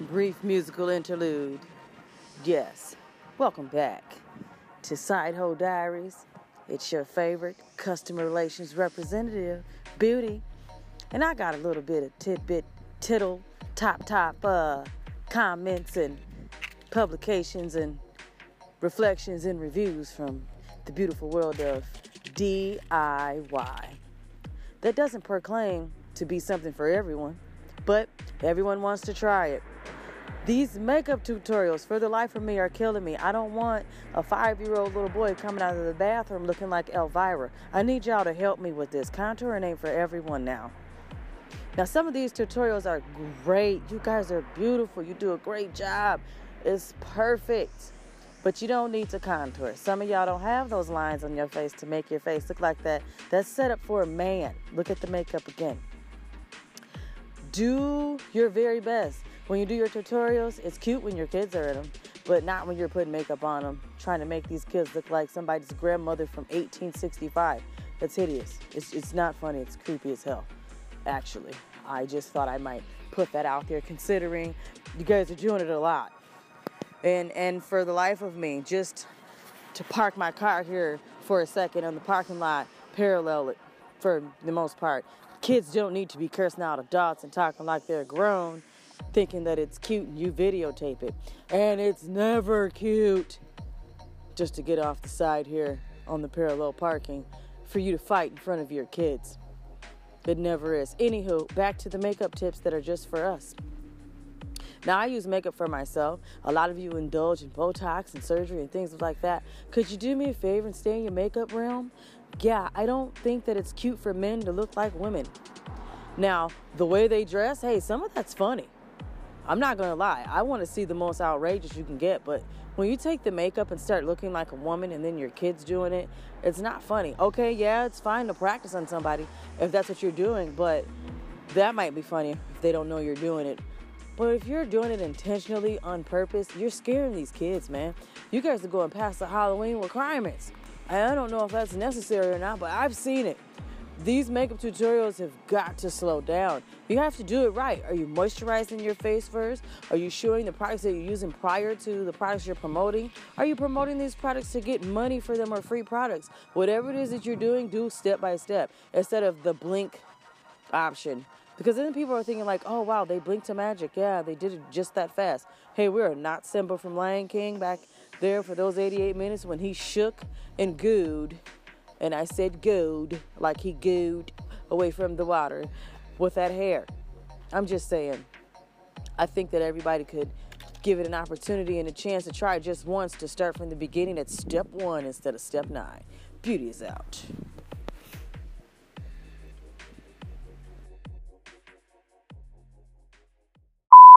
brief musical interlude. Yes, welcome back to Sideho Diaries. It's your favorite customer relations representative, Beauty. And I got a little bit of tidbit, tittle, top, top uh, comments and publications and reflections and reviews from the beautiful world of DIY. That doesn't proclaim to be something for everyone, but everyone wants to try it. These makeup tutorials, for the life of me, are killing me. I don't want a five year old little boy coming out of the bathroom looking like Elvira. I need y'all to help me with this. Contouring ain't for everyone now. Now, some of these tutorials are great. You guys are beautiful. You do a great job. It's perfect. But you don't need to contour. Some of y'all don't have those lines on your face to make your face look like that. That's set up for a man. Look at the makeup again. Do your very best when you do your tutorials, it's cute when your kids are in them, but not when you're putting makeup on them, trying to make these kids look like somebody's grandmother from 1865. That's hideous. It's, it's not funny, it's creepy as hell, actually. I just thought I might put that out there considering you guys are doing it a lot. And, and for the life of me, just to park my car here for a second on the parking lot, parallel it for the most part. Kids don't need to be cursing out adults and talking like they're grown thinking that it's cute and you videotape it. And it's never cute just to get off the side here on the parallel parking for you to fight in front of your kids. It never is. Anywho, back to the makeup tips that are just for us. Now, I use makeup for myself. A lot of you indulge in Botox and surgery and things like that. Could you do me a favor and stay in your makeup realm? Yeah, I don't think that it's cute for men to look like women. Now, the way they dress, hey, some of that's funny. I'm not gonna lie, I wanna see the most outrageous you can get, but when you take the makeup and start looking like a woman and then your kid's doing it, it's not funny. Okay, yeah, it's fine to practice on somebody if that's what you're doing, but that might be funny if they don't know you're doing it. But if you're doing it intentionally on purpose, you're scaring these kids, man. You guys are going past the Halloween requirements. I don't know if that's necessary or not, but I've seen it. These makeup tutorials have got to slow down. You have to do it right. Are you moisturizing your face first? Are you showing the products that you're using prior to the products you're promoting? Are you promoting these products to get money for them or free products? Whatever it is that you're doing, do step by step instead of the blink option. Because then people are thinking like, oh wow, they blinked to magic. Yeah, they did it just that fast. Hey, we are not Simba from Lion King back there for those 88 minutes when he shook and gooed and I said gooed, like he gooed away from the water with that hair. I'm just saying, I think that everybody could give it an opportunity and a chance to try just once to start from the beginning at step one instead of step nine. Beauty is out.